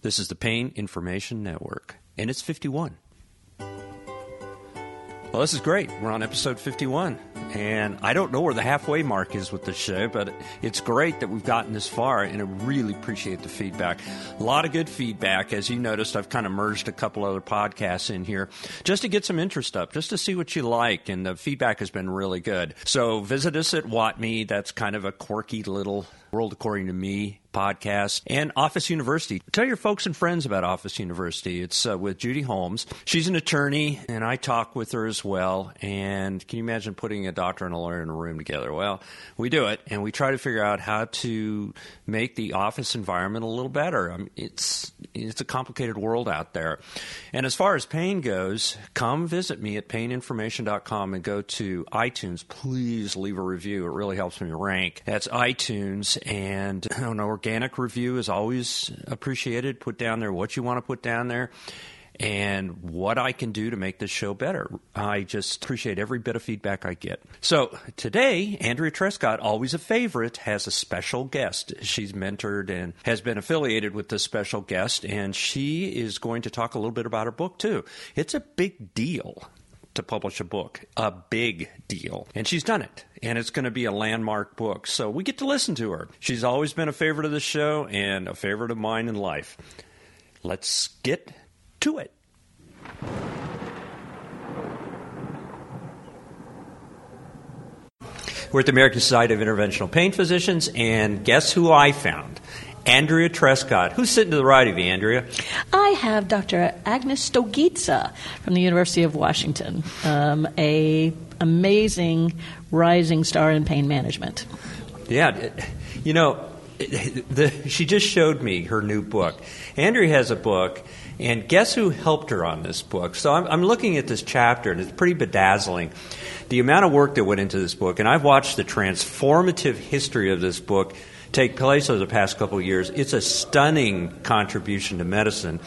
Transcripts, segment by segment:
This is the Pain Information Network, and it's 51. Well, this is great. We're on episode 51. And I don't know where the halfway mark is with the show, but it's great that we've gotten this far, and I really appreciate the feedback. A lot of good feedback. As you noticed, I've kind of merged a couple other podcasts in here just to get some interest up, just to see what you like, and the feedback has been really good. So visit us at WATME. That's kind of a quirky little World According to Me podcast, and Office University. Tell your folks and friends about Office University. It's uh, with Judy Holmes. She's an attorney, and I talk with her as well. And can you imagine putting a doctor and a lawyer in a room together? Well, we do it, and we try to figure out how to make the office environment a little better. I mean, it's it's a complicated world out there. And as far as pain goes, come visit me at paininformation.com and go to iTunes. Please leave a review. It really helps me rank. That's iTunes, and know organic review is always appreciated. Put down there what you want to put down there and what I can do to make this show better. I just appreciate every bit of feedback I get. So today, Andrea Trescot, always a favorite, has a special guest. She's mentored and has been affiliated with this special guest, and she is going to talk a little bit about her book too. It's a big deal to publish a book, a big deal. And she's done it. And it's going to be a landmark book. So we get to listen to her. She's always been a favorite of the show and a favorite of mine in life. Let's get to it. We're at the American Society of Interventional Pain Physicians, and guess who I found? Andrea Trescot. Who's sitting to the right of you, Andrea? I have Dr. Agnes Stogicza from the University of Washington, um, a amazing rising star in pain management. Yeah, you know, the, she just showed me her new book. Andrea has a book, and guess who helped her on this book? So I'm, I'm looking at this chapter, and it's pretty bedazzling. The amount of work that went into this book, and I've watched the transformative history of this book take place over the past couple of years. It's a stunning contribution to medicine.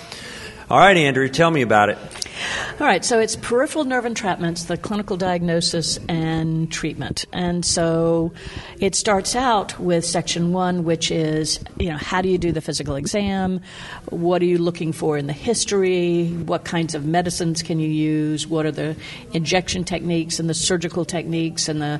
All right, Andrea, tell me about it. All right, so it's peripheral nerve entrapments, the clinical diagnosis and treatment. And so it starts out with section one, which is, you know, how do you do the physical exam? What are you looking for in the history? What kinds of medicines can you use? What are the injection techniques and the surgical techniques and the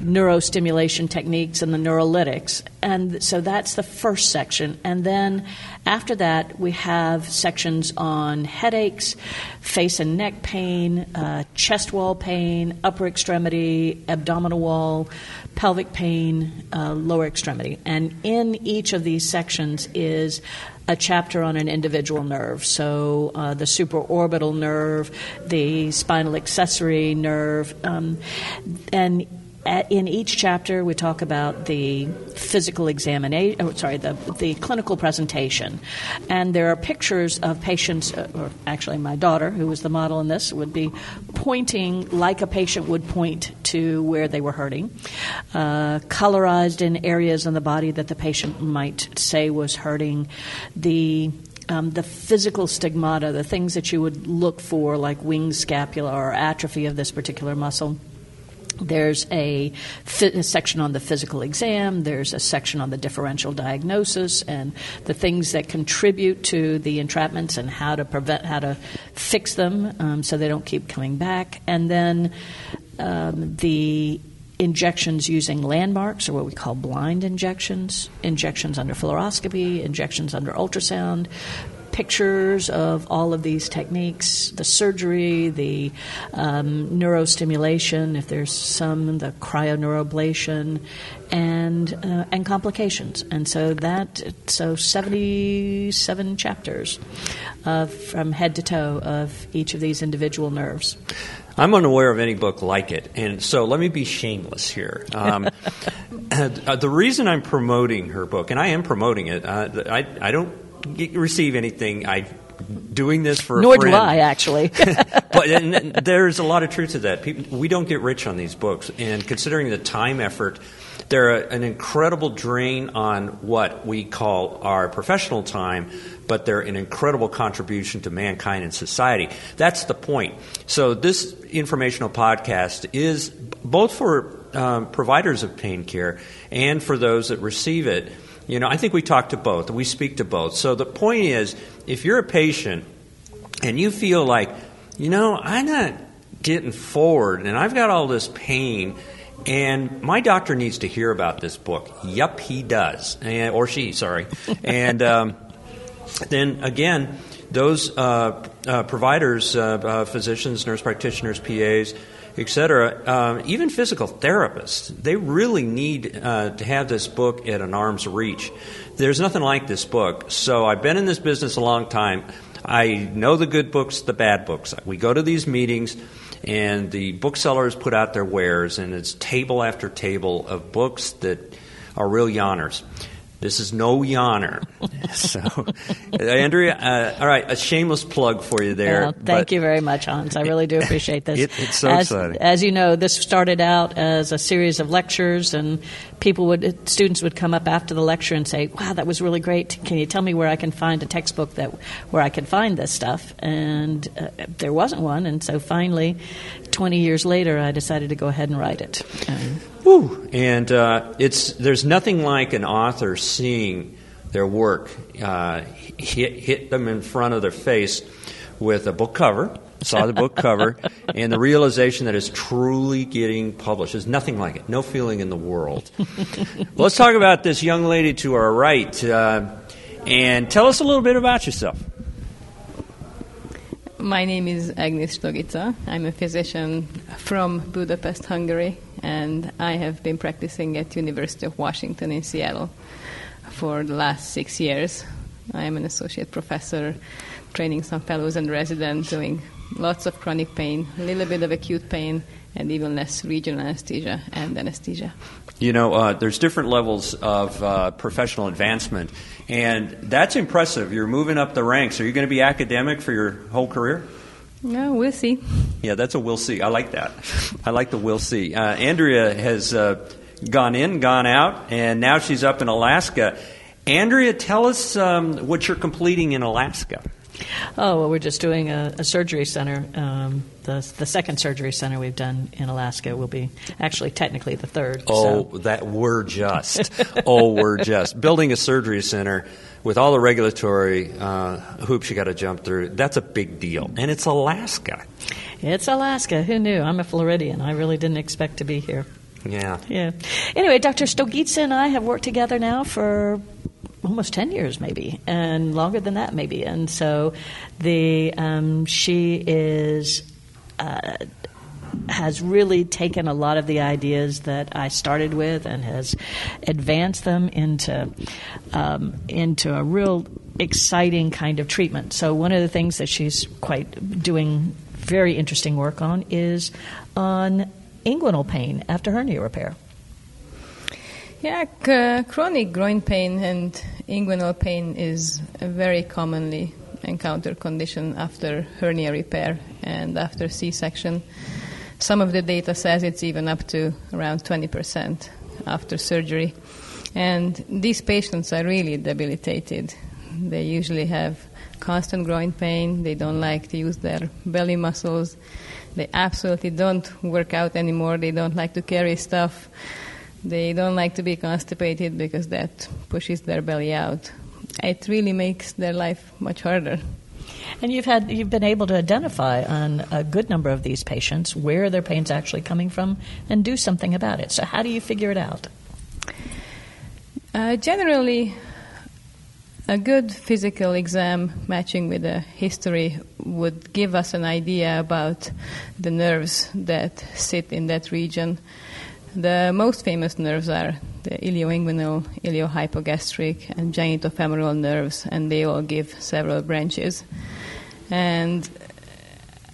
neurostimulation techniques and the neurolytics? And so that's the first section. And then after that, we have sections on headaches, face and neck pain, uh, chest wall pain, upper extremity, abdominal wall, pelvic pain, uh, lower extremity. And in each of these sections is a chapter on an individual nerve. So uh, the supraorbital nerve, the spinal accessory nerve, um, and in each chapter, we talk about the physical examination, oh, sorry, the, the clinical presentation. And there are pictures of patients, uh, or actually, my daughter, who was the model in this, would be pointing like a patient would point to where they were hurting, uh, colorized in areas on the body that the patient might say was hurting. The um, the physical stigmata, the things that you would look for, like wing scapula or atrophy of this particular muscle there's a, section on the physical exam. There's a section on the differential diagnosis and the things that contribute to the entrapments and how to prevent, how to fix them um, so they don't keep coming back. And then um, the injections using landmarks, or what we call blind injections, injections under fluoroscopy, injections under ultrasound, pictures of all of these techniques the surgery, the um, neurostimulation, if there's some, the cryoneuroablation, and, uh, and complications. And so that, so 77 chapters uh, from head to toe of each of these individual nerves. I'm unaware of any book like it, and so let me be shameless here. Um, uh, the reason I'm promoting her book, and I am promoting it, uh, I, I don't receive anything. I doing this for nor do I actually. but and, and there's a lot of truth to that. People, we don't get rich on these books, and considering the time effort, they're a, an incredible drain on what we call our professional time. But they're an incredible contribution to mankind and society. That's the point. So this informational podcast is both for um, providers of pain care and for those that receive it You know, I think we talk to both. We speak to both. So the point is, if you're a patient and you feel like, you know, I'm not getting forward and I've got all this pain and my doctor needs to hear about this book. Yup, he does. And, or she, sorry. and um, then again, those uh, uh, providers, uh, uh physicians, nurse practitioners, PAs, etc., um, even physical therapists, they really need uh, to have this book at an arm's reach. There's nothing like this book. So I've been in this business a long time. I know the good books, the bad books. We go to these meetings, and the booksellers put out their wares, and it's table after table of books that are real yawners. This is no yawner. so, Andrea, uh, all right, a shameless plug for you there. Well, thank you very much, Hans. I really do appreciate this. It, it's so as, exciting. As you know, this started out as a series of lectures, and people would, students would come up after the lecture and say, "Wow, that was really great. Can you tell me where I can find a textbook that where I can find this stuff?" And uh, there wasn't one, and so finally, 20 years later, I decided to go ahead and write it. Um, Woo. And uh, it's there's nothing like an author seeing their work uh, hit, hit them in front of their face with a book cover. Saw the book cover and the realization that it's truly getting published. There's nothing like it. No feeling in the world. let's talk about this young lady to our right, uh, and tell us a little bit about yourself. My name is Agnes Stogicza. I'm a physician from Budapest, Hungary, and I have been practicing at University of Washington in Seattle for the last six years. I am an associate professor, training some fellows and residents, doing lots of chronic pain, a little bit of acute pain, and even less regional anesthesia and anesthesia. You know, uh, there's different levels of uh, professional advancement, and that's impressive. You're moving up the ranks. Are you going to be academic for your whole career? No, we'll see. Yeah, that's a we'll see. I like that. I like the we'll see. Uh, Andrea has uh, gone in, gone out, and now she's up in Alaska. Andrea, tell us um, what you're completing in Alaska. Oh, well, we're just doing a, a surgery center. Um, the, the second surgery center we've done in Alaska will be actually technically the third. Oh, so. that we're just. oh, we're just. Building a surgery center with all the regulatory uh, hoops you got to jump through, that's a big deal. And it's Alaska. It's Alaska. Who knew? I'm a Floridian. I really didn't expect to be here. Yeah. Yeah. Anyway, Dr. Stogicza and I have worked together now for almost 10 years maybe and longer than that maybe and so the um, she is uh, has really taken a lot of the ideas that I started with and has advanced them into um, into a real exciting kind of treatment. So one of the things that she's quite doing very interesting work on is on inguinal pain after hernia repair. Yeah, c- chronic groin pain and inguinal pain is a very commonly encountered condition after hernia repair and after C-section. Some of the data says it's even up to around 20% after surgery. And these patients are really debilitated. They usually have constant groin pain. They don't like to use their belly muscles. They absolutely don't work out anymore. They don't like to carry stuff. They don't like to be constipated because that pushes their belly out. It really makes their life much harder. And you've had you've been able to identify on a good number of these patients where their pain's actually coming from and do something about it. So how do you figure it out? Uh, generally, a good physical exam matching with a history would give us an idea about the nerves that sit in that region. The most famous nerves are the ilioinguinal, iliohypogastric, and genitofemoral nerves, and they all give several branches. And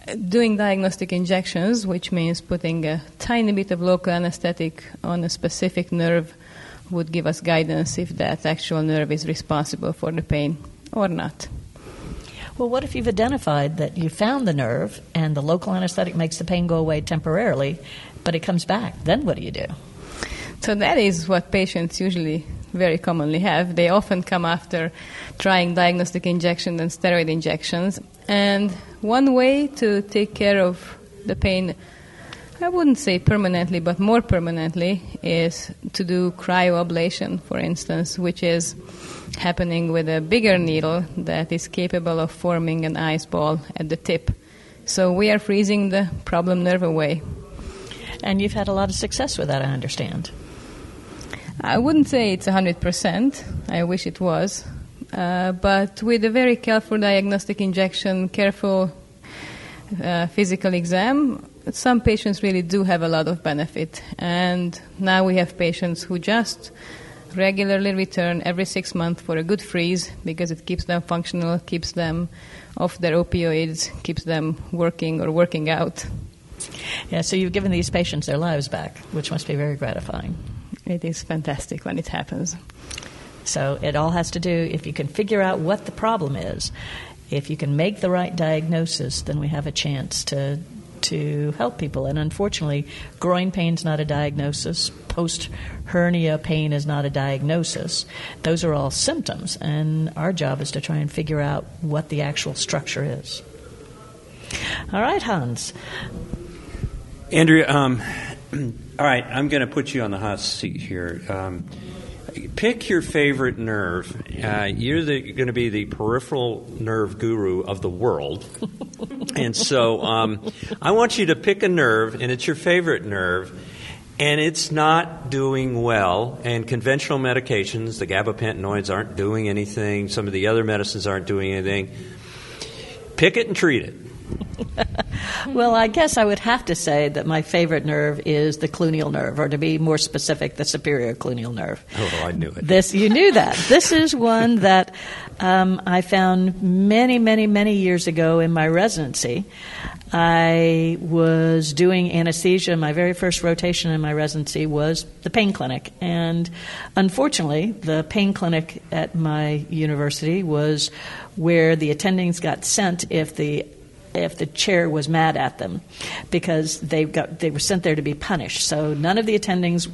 uh, doing diagnostic injections, which means putting a tiny bit of local anesthetic on a specific nerve, would give us guidance if that actual nerve is responsible for the pain or not. Well, what if you've identified that you found the nerve and the local anesthetic makes the pain go away temporarily, but it comes back? Then what do you do? So that is what patients usually very commonly have. They often come after trying diagnostic injections and steroid injections. And one way to take care of the pain I wouldn't say permanently, but more permanently is to do cryoablation, for instance, which is happening with a bigger needle that is capable of forming an ice ball at the tip. So we are freezing the problem nerve away. And you've had a lot of success with that, I understand. I wouldn't say it's 100%. I wish it was. Uh, but with a very careful diagnostic injection, careful uh, physical exam, some patients really do have a lot of benefit. And now we have patients who just regularly return every six months for a good freeze because it keeps them functional, keeps them off their opioids, keeps them working or working out. Yeah, so you've given these patients their lives back, which must be very gratifying. It is fantastic when it happens. So it all has to do, if you can figure out what the problem is, if you can make the right diagnosis, then we have a chance to to help people. And unfortunately, groin pain is not a diagnosis. Post hernia pain is not a diagnosis. Those are all symptoms, and our job is to try and figure out what the actual structure is. All right, Hans. Andrea, um, all right, I'm going to put you on the hot seat here. Um, pick your favorite nerve. Uh, you're going to be the peripheral nerve guru of the world. and so um, I want you to pick a nerve, and it's your favorite nerve, and it's not doing well. And conventional medications, the gabapentinoids, aren't doing anything. Some of the other medicines aren't doing anything. Pick it and treat it. well, I guess I would have to say that my favorite nerve is the cluneal nerve, or to be more specific, the superior cluneal nerve. Oh, I knew it. This you knew that. this is one that um, I found many, many, many years ago in my residency. I was doing anesthesia. My very first rotation in my residency was the pain clinic. And unfortunately, the pain clinic at my university was where the attendings got sent if the if the chair was mad at them because they got they were sent there to be punished. So none of the attendings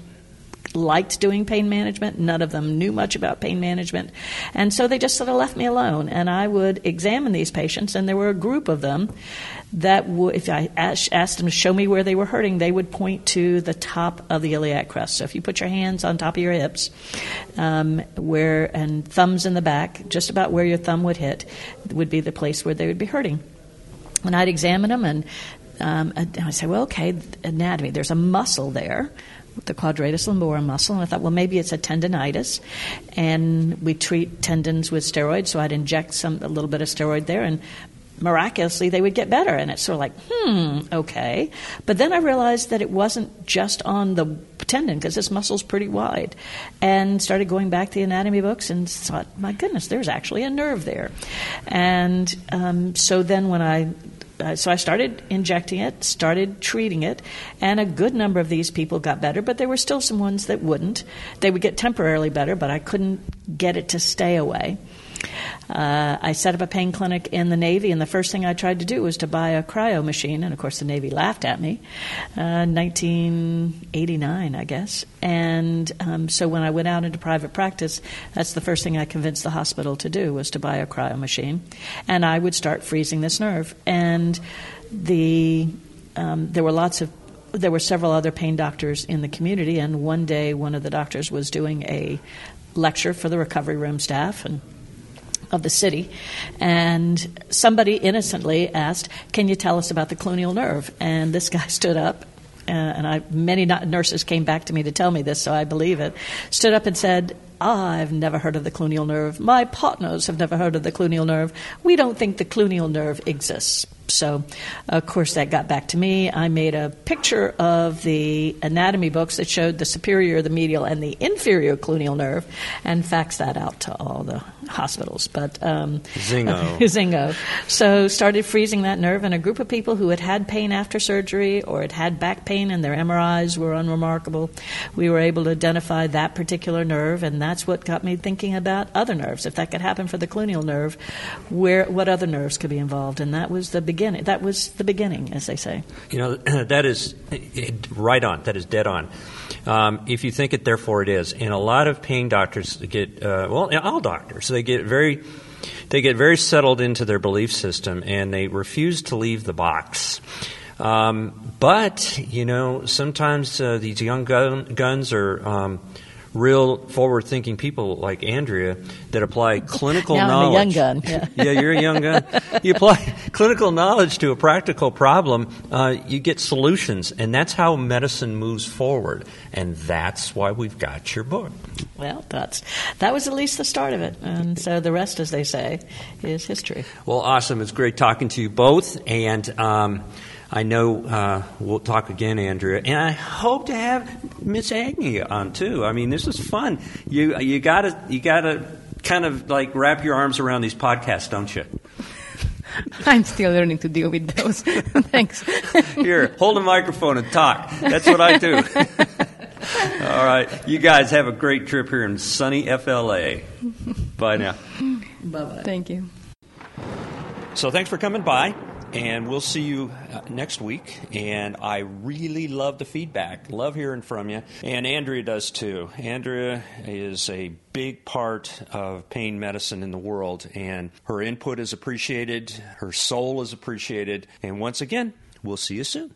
liked doing pain management. None of them knew much about pain management. And so they just sort of left me alone. And I would examine these patients, and there were a group of them that, w- if I asked them to show me where they were hurting, they would point to the top of the iliac crest. So if you put your hands on top of your hips, um, where and thumbs in the back, just about where your thumb would hit, would be the place where they would be hurting. And I'd examine them, and um, I'd say, well, okay, anatomy. There's a muscle there, the quadratus lumborum muscle, and I thought, well, maybe it's a tendonitis, and we treat tendons with steroids. So I'd inject some a little bit of steroid there, and miraculously they would get better. And it's sort of like, hmm, okay. But then I realized that it wasn't just on the tendon because this muscle's pretty wide. And started going back to the anatomy books and thought, my goodness, there's actually a nerve there. And um, so then when I uh, so I started injecting it, started treating it, and a good number of these people got better, but there were still some ones that wouldn't. They would get temporarily better, but I couldn't get it to stay away. Uh, I set up a pain clinic in the Navy, and the first thing I tried to do was to buy a cryo machine, and of course the Navy laughed at me. Uh, 1989, I guess. And um, so when I went out into private practice, that's the first thing I convinced the hospital to do was to buy a cryo machine, and I would start freezing this nerve. And the um, there were lots of there were several other pain doctors in the community, and one day one of the doctors was doing a lecture for the recovery room staff, and of the city, and somebody innocently asked, "Can you tell us about the cluneal nerve?" And this guy stood up, uh, and I, many nurses came back to me to tell me this, so I believe it. Stood up and said, I've never heard of the cluneal nerve. My partners have never heard of the cluneal nerve. We don't think the cluneal nerve exists. So, of course, that got back to me. I made a picture of the anatomy books that showed the superior, the medial, and the inferior cluneal nerve, and faxed that out to all the hospitals. But um, Zingo, Zingo. So, started freezing that nerve, and a group of people who had had pain after surgery or had had back pain, and their MRIs were unremarkable. We were able to identify that particular nerve, and that's what got me thinking about other nerves. If that could happen for the cluneal nerve, where what other nerves could be involved? And that was the beginning. That was the beginning, as they say. You know, that is right on. That is dead on. Um, if you think it, therefore it is. And a lot of pain doctors get, uh, well, all doctors, they get very, they get very settled into their belief system, and they refuse to leave the box. Um, but, you know, sometimes uh, these young gun, guns are. Um, real forward thinking people like Andrea that apply clinical now knowledge. I'm a young gun. Yeah. yeah, you're a young gun. You apply clinical knowledge to a practical problem, uh, you get solutions, and that's how medicine moves forward. And that's why we've got your book. Well, that's that was at least the start of it, and so the rest, as they say, is history. Well, awesome. It's great talking to you both, and. Um, I know uh, we'll talk again, Andrea, and I hope to have Miss Agnew on too. I mean, this is fun. You you gotta you gotta kind of like wrap your arms around these podcasts, don't you? I'm still learning to deal with those. Thanks. Here, hold a microphone and talk. That's what I do. All right, you guys have a great trip here in sunny FLA. Bye now. Bye bye. Thank you. So thanks for coming by. And we'll see you uh, next week. And I really love the feedback. Love hearing from you. And Andrea does too. Andrea is a big part of pain medicine in the world. And her input is appreciated, her soul is appreciated. And once again, we'll see you soon.